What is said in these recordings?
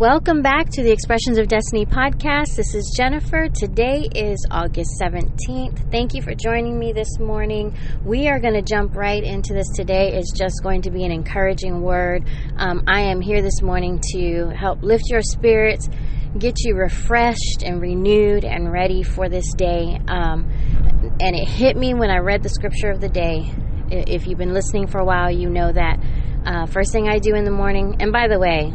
Welcome back to the Expressions of Destiny podcast. This is Jennifer. Today is August 17th. Thank you for joining me this morning. We are going to jump right into this today. It's just going to be an encouraging word. Um, I am here this morning to help lift your spirits, get you refreshed and renewed and ready for this day. Um, and it hit me when I read the scripture of the day. If you've been listening for a while, you know that uh, first thing I do in the morning, and by the way,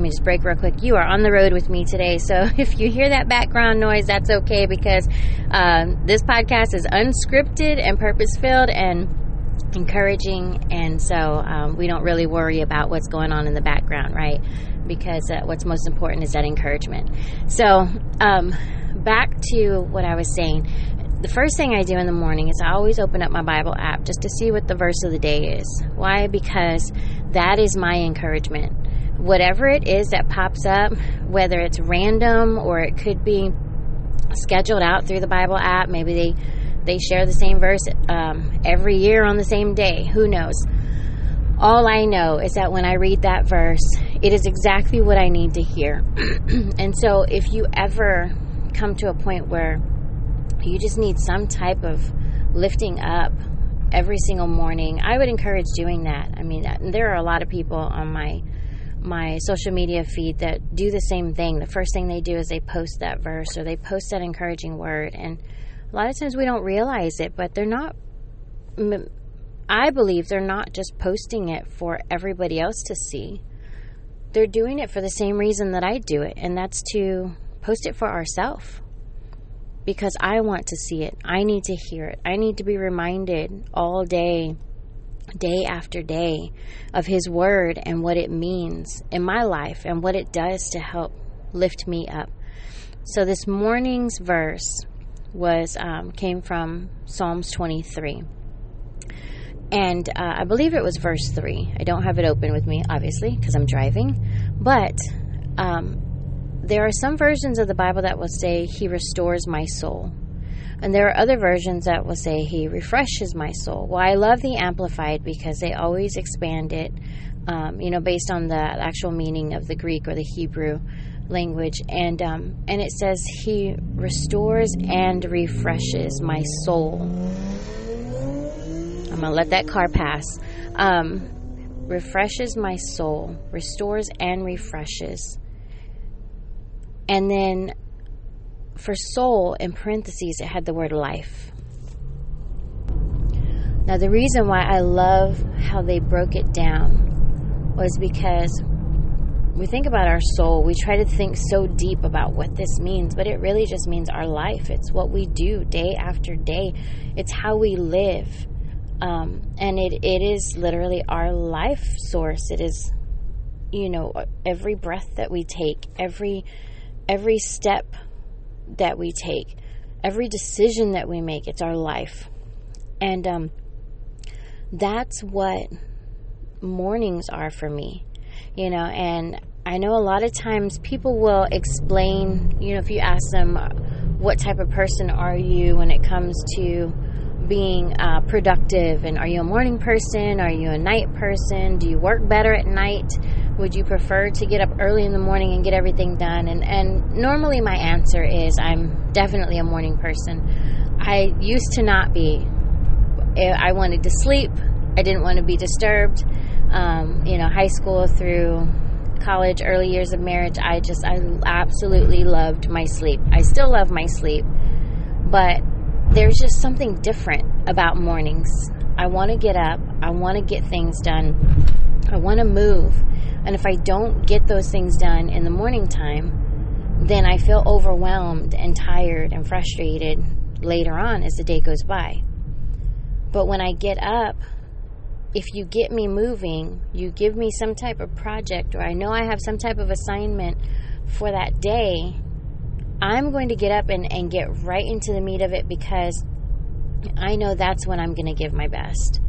let me just break real quick. You are on the road with me today, so if you hear that background noise, that's okay because uh, this podcast is unscripted and purpose filled and encouraging, and so um, we don't really worry about what's going on in the background, right? Because uh, what's most important is that encouragement. So, um, back to what I was saying the first thing I do in the morning is I always open up my Bible app just to see what the verse of the day is. Why? Because that is my encouragement. Whatever it is that pops up, whether it's random or it could be scheduled out through the Bible app, maybe they they share the same verse um, every year on the same day. Who knows? All I know is that when I read that verse, it is exactly what I need to hear. and so, if you ever come to a point where you just need some type of lifting up every single morning. I would encourage doing that. I mean, there are a lot of people on my my social media feed that do the same thing. The first thing they do is they post that verse or they post that encouraging word and a lot of times we don't realize it, but they're not I believe they're not just posting it for everybody else to see. They're doing it for the same reason that I do it, and that's to post it for ourselves because I want to see it. I need to hear it. I need to be reminded all day, day after day, of His Word and what it means in my life and what it does to help lift me up. So this morning's verse was um, came from Psalms 23. And uh, I believe it was verse 3. I don't have it open with me, obviously, because I'm driving. But um, there are some versions of the Bible that will say, He restores my soul. And there are other versions that will say, He refreshes my soul. Well, I love the Amplified because they always expand it, um, you know, based on the actual meaning of the Greek or the Hebrew language. And, um, and it says, He restores and refreshes my soul. I'm going to let that car pass. Um, refreshes my soul, restores and refreshes. And then for soul, in parentheses, it had the word life. Now, the reason why I love how they broke it down was because we think about our soul, we try to think so deep about what this means, but it really just means our life. It's what we do day after day, it's how we live. Um, and it, it is literally our life source. It is, you know, every breath that we take, every every step that we take, every decision that we make, it's our life. And um, that's what mornings are for me, you know. And I know a lot of times people will explain, you know, if you ask them, what type of person are you when it comes to being uh, productive? And are you a morning person? Are you a night person? Do you work better at night? Would you prefer to get up early in the morning and get everything done? And, and normally my answer is I'm definitely a morning person. I used to not be. I wanted to sleep. I didn't want to be disturbed. Um, you know, high school through college, early years of marriage, I just, I absolutely loved my sleep. I still love my sleep, but there's just something different about mornings. I want to get up, I want to get things done, I want to move. And if I don't get those things done in the morning time, then I feel overwhelmed and tired and frustrated later on as the day goes by. But when I get up, if you get me moving, you give me some type of project, or I know I have some type of assignment for that day, I'm going to get up and, and get right into the meat of it because I know that's when I'm going to give my best.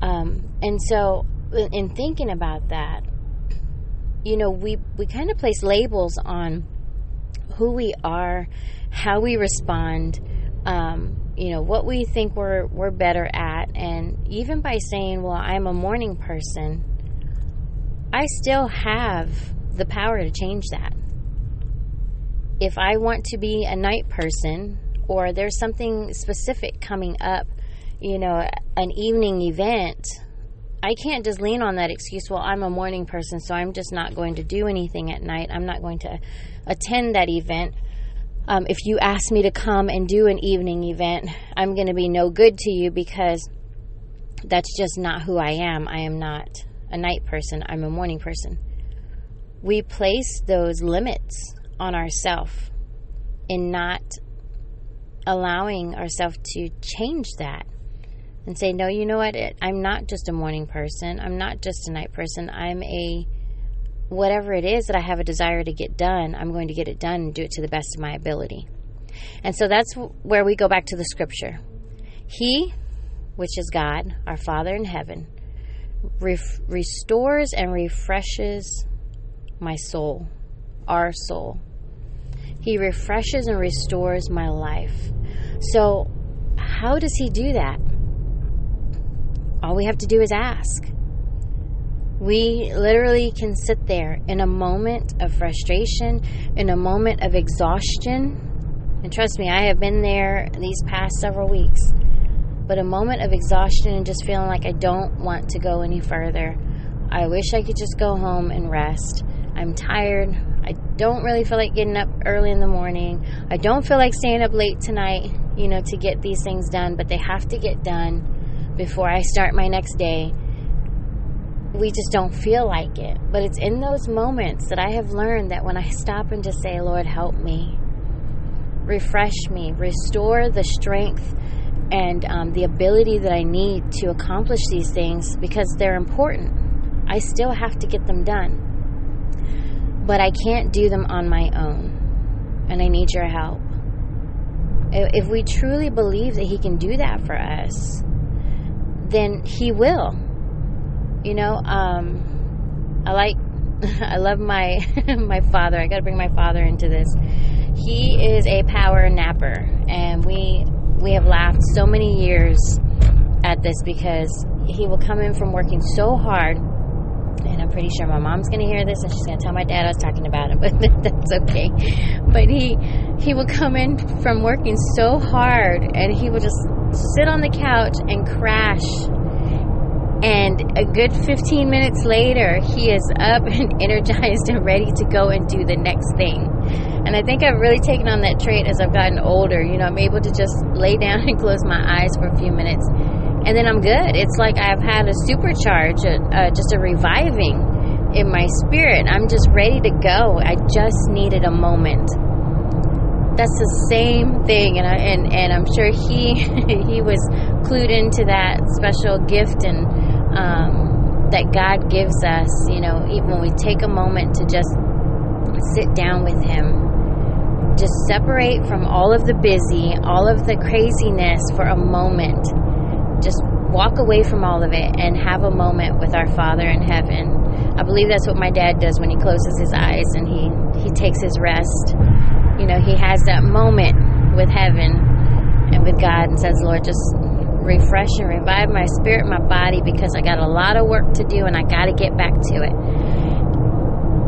Um, and so, in thinking about that, you know, we, we kind of place labels on who we are, how we respond, um, you know, what we think we're, we're better at. And even by saying, well, I'm a morning person, I still have the power to change that. If I want to be a night person or there's something specific coming up, you know, an evening event, I can't just lean on that excuse, well, I'm a morning person, so I'm just not going to do anything at night. I'm not going to attend that event. Um, if you ask me to come and do an evening event, I'm going to be no good to you because that's just not who I am. I am not a night person, I'm a morning person. We place those limits on ourselves in not allowing ourselves to change that and say, no, you know what? I'm not just a morning person. I'm not just a night person. I'm a whatever it is that I have a desire to get done, I'm going to get it done and do it to the best of my ability. And so that's where we go back to the scripture. He, which is God, our Father in heaven, restores and refreshes my soul, our soul. He refreshes and restores my life. So, how does He do that? All we have to do is ask. We literally can sit there in a moment of frustration, in a moment of exhaustion. And trust me, I have been there these past several weeks. But a moment of exhaustion and just feeling like I don't want to go any further. I wish I could just go home and rest. I'm tired. I don't really feel like getting up early in the morning. I don't feel like staying up late tonight, you know, to get these things done, but they have to get done before I start my next day, we just don't feel like it. But it's in those moments that I have learned that when I stop and just say, Lord, help me, refresh me, restore the strength and um, the ability that I need to accomplish these things because they're important. I still have to get them done. But I can't do them on my own. And I need your help. If we truly believe that He can do that for us, then he will. You know, um, I like, I love my my father. I got to bring my father into this. He is a power napper, and we we have laughed so many years at this because he will come in from working so hard and I'm pretty sure my mom's gonna hear this and she's gonna tell my dad I was talking about him, but that's okay. But he he will come in from working so hard and he will just sit on the couch and crash. And a good 15 minutes later, he is up and energized and ready to go and do the next thing. And I think I've really taken on that trait as I've gotten older. You know, I'm able to just lay down and close my eyes for a few minutes, and then I'm good. It's like I've had a supercharge, a, uh, just a reviving in my spirit. I'm just ready to go. I just needed a moment that's the same thing, and I, and and I'm sure he he was clued into that special gift and um, that God gives us. You know, even when we take a moment to just sit down with Him, just separate from all of the busy, all of the craziness for a moment. Just walk away from all of it and have a moment with our Father in heaven. I believe that's what my dad does when he closes his eyes and he, he takes his rest you know, he has that moment with heaven and with God and says, Lord, just refresh and revive my spirit, my body, because I got a lot of work to do and I got to get back to it.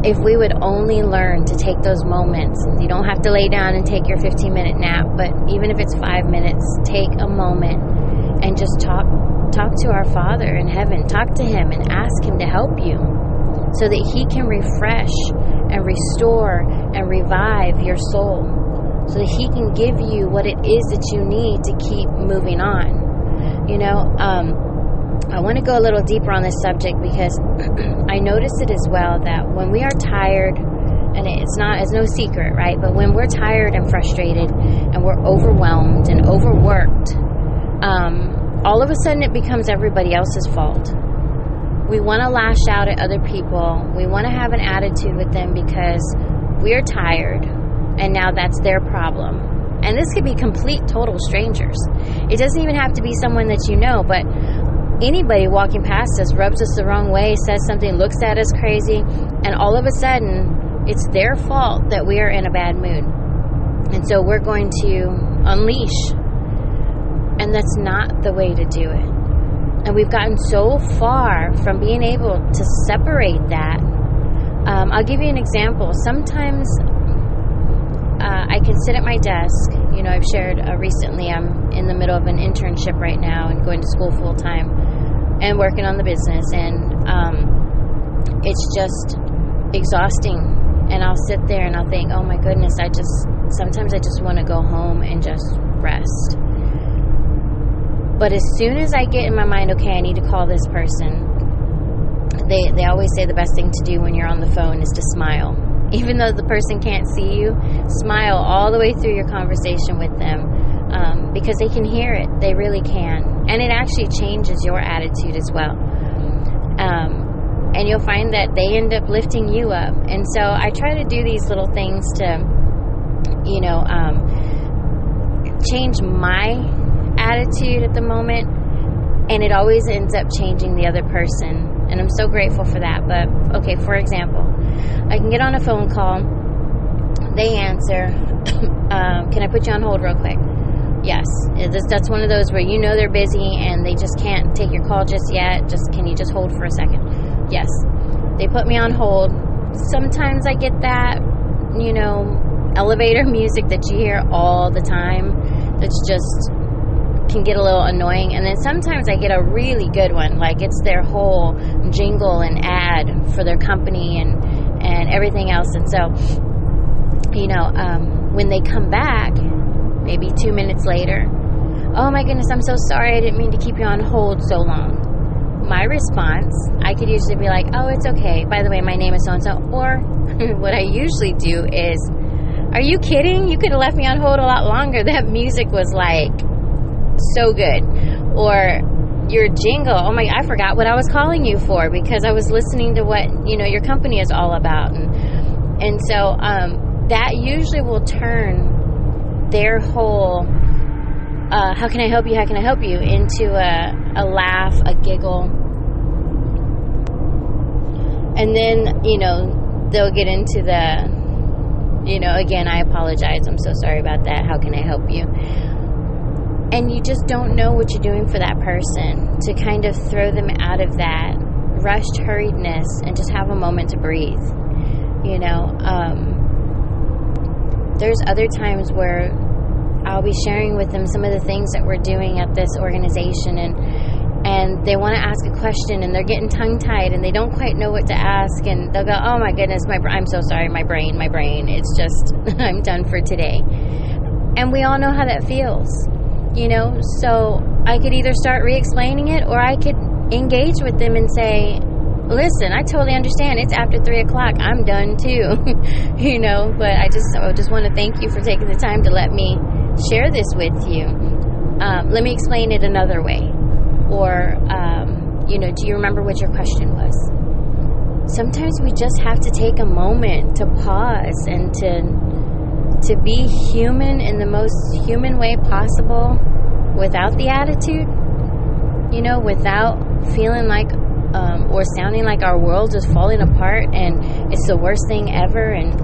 If we would only learn to take those moments, you don't have to lay down and take your 15 minute nap, but even if it's five minutes, take a moment and just talk talk to our Father in heaven. Talk to Him and ask Him to help you so that He can refresh and restore and revive your soul so that He can give you what it is that you need to keep moving on. You know, um, I want to go a little deeper on this subject because I notice it as well that when we are tired, and it's not it's no secret, right? But when we're tired and frustrated and we're overwhelmed and overworked, um, all of a sudden it becomes everybody else's fault we want to lash out at other people. We want to have an attitude with them because we're tired and now that's their problem. And this could be complete, total strangers. It doesn't even have to be someone that you know, but anybody walking past us rubs us the wrong way, says something, looks at us crazy, and all of a sudden, it's their fault that we are in a bad mood. And so we're going to unleash. And that's not the way to do it. And we've gotten so far from being able to separate that Um, I'll give you an example. Sometimes uh, I can sit at my desk. You know, I've shared uh, recently I'm in the middle of an internship right now and going to school full time and working on the business, and um, it's just exhausting. And I'll sit there and I'll think, oh my goodness, I just sometimes I just want to go home and just rest. But as soon as I get in my mind, okay, I need to call this person, they, they always say the best thing to do when you're on the phone is to smile. Even though the person can't see you, smile all the way through your conversation with them um, because they can hear it. They really can. And it actually changes your attitude as well. Um, and you'll find that they end up lifting you up. And so I try to do these little things to, you know, um, change my attitude at the moment, and it always ends up changing the other person. And I'm so grateful for that. But okay, for example, I can get on a phone call, they answer, um, Can I put you on hold real quick? Yes, that's one of those where you know they're busy and they just can't take your call just yet. Just can you just hold for a second? Yes, they put me on hold. Sometimes I get that, you know, elevator music that you hear all the time. That's just can get a little annoying. And then sometimes I get a really good one, like it's their whole jingle and ad for their company and and everything else. And so, you know, um, when they come back, maybe two minutes later, oh my goodness, I'm so sorry, I didn't mean to keep you on hold so long. My response, I could usually be like, oh, it's okay. By the way, my name is so and so. Or what I usually do is, are you kidding? You could have left me on hold a lot longer. That music was like so good. Or your jingle. Oh my, I forgot what I was calling you for because I was listening to what, you know, your company is all about. And, and so, um, that usually will turn their whole, uh, how can I help you? How can I help you? into a, a laugh, a giggle. And then, you know, they'll get into the, you know, again, I apologize. I'm so sorry about that. How can I help you? And you just don't know what you're doing for that person. To kind of throw them out of that rushed hurriedness and just have a moment to breathe you know? Um, there's other times where i'll be sharing with them some of the things that we're doing at this organization and and they want to ask a question and they're getting tongue tied and they don't quite know what to ask and they'll go oh my goodness my i'm so sorry my brain my brain it's just i'm done for today. And we all know how that feels you know? So i could either start re-explaining it or i could engage with them and say listen i totally understand. It's after three o'clock. I'm done too. You know? But i just i just want to thank you for taking the time to let me share this with you. Um, let me explain it another way. Or um, you know do you remember what your question was? Sometimes we just have to take a moment to pause and to to be human in the most human way possible without the attitude, you know, without feeling like um, or sounding like our world is falling apart and it's the worst thing ever and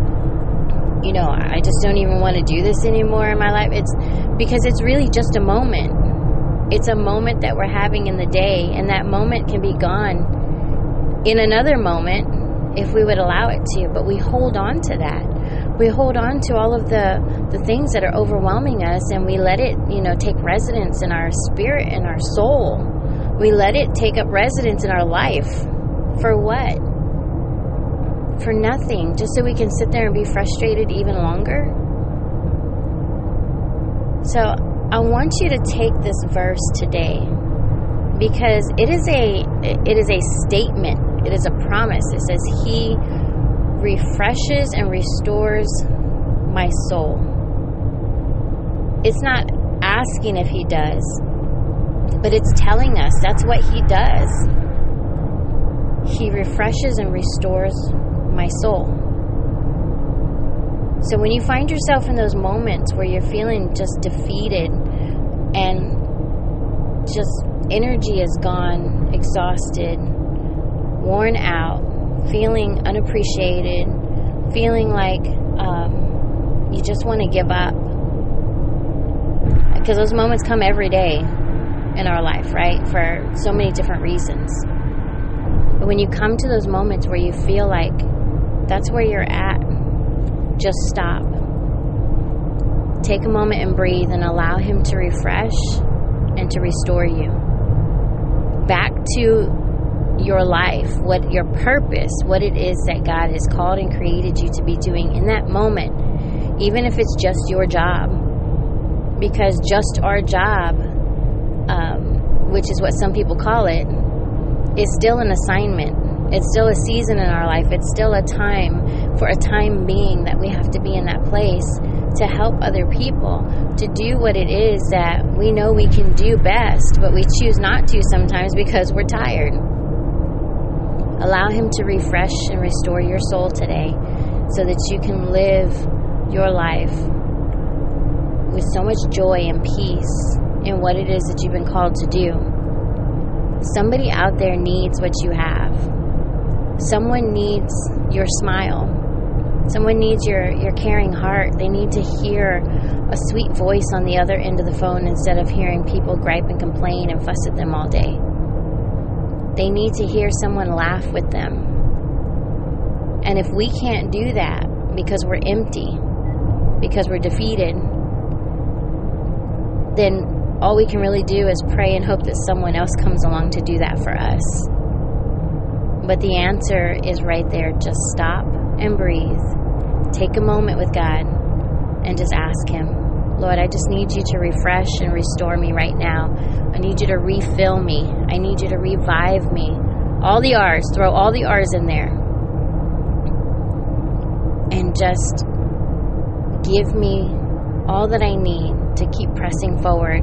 you know i just don't even want to do this anymore in my life. It's because it's really just a moment. It's a moment that we're having in the day and that moment can be gone in another moment if we would allow it to but we hold on to that we hold on to all of the the things that are overwhelming us and we let it you know take residence in our spirit and our soul. We let it take up residence in our life. For what? For nothing. Just so we can sit there and be frustrated even longer. So i want you to take this verse today because it is a it is a statement. It is a promise. It says he refreshes and restores my soul. It's not asking if He does, but it's telling us that's what He does. He refreshes and restores my soul. So when you find yourself in those moments where you're feeling just defeated and just energy is gone, exhausted, worn out, feeling unappreciated, feeling like um, you just want to give up. Because those moments come every day in our life, right? For so many different reasons. But when you come to those moments where you feel like that's where you're at, just stop. Take a moment and breathe and allow Him to refresh and to restore you back to your life, what your purpose, what it is that God has called and created you to be doing in that moment, even if it's just your job. Because just our job, um, which is what some people call it, is still an assignment. It's still a season in our life. It's still a time for a time being that we have to be in that place to help other people to do what it is that we know we can do best, but we choose not to sometimes because we're tired. Allow Him to refresh and restore your soul today so that you can live your life with so much joy and peace in what it is that you've been called to do. Somebody out there needs what you have. Someone needs your smile. Someone needs your, your caring heart. They need to hear a sweet voice on the other end of the phone instead of hearing people gripe and complain and fuss at them all day. They need to hear someone laugh with them. And if we can't do that because we're empty, because we're defeated, then all we can really do is pray and hope that someone else comes along to do that for us. But the answer is right there. Just stop and breathe. Take a moment with God and just ask Him Lord, I just need you to refresh and restore me right now. I need you to refill me. I need you to revive me. All the R's, throw all the R's in there. And just give me all that I need to keep pressing forward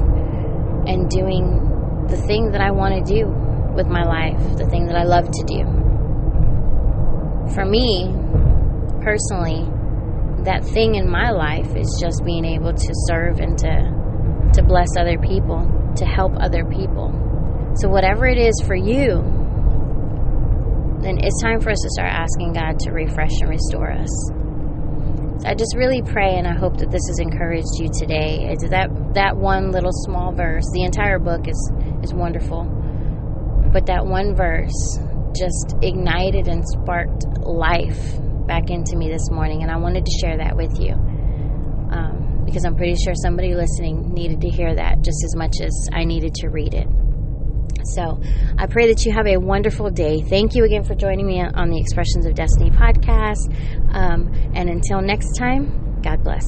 and doing the thing that I want to do with my life, the thing that I love to do. For me, personally, that thing in my life is just being able to serve and to to bless other people, to help other people. So whatever it is for you, then it's time for us to start asking God to refresh and restore us. So I just really pray and I hope that this has encouraged you today. It's that that one little small verse. The entire book is is wonderful. But that one verse just ignited and sparked life back into me this morning, and I wanted to share that with you um, because I'm pretty sure somebody listening needed to hear that just as much as I needed to read it. So I pray that you have a wonderful day. Thank you again for joining me on the Expressions of Destiny podcast. Um, and until next time, God bless.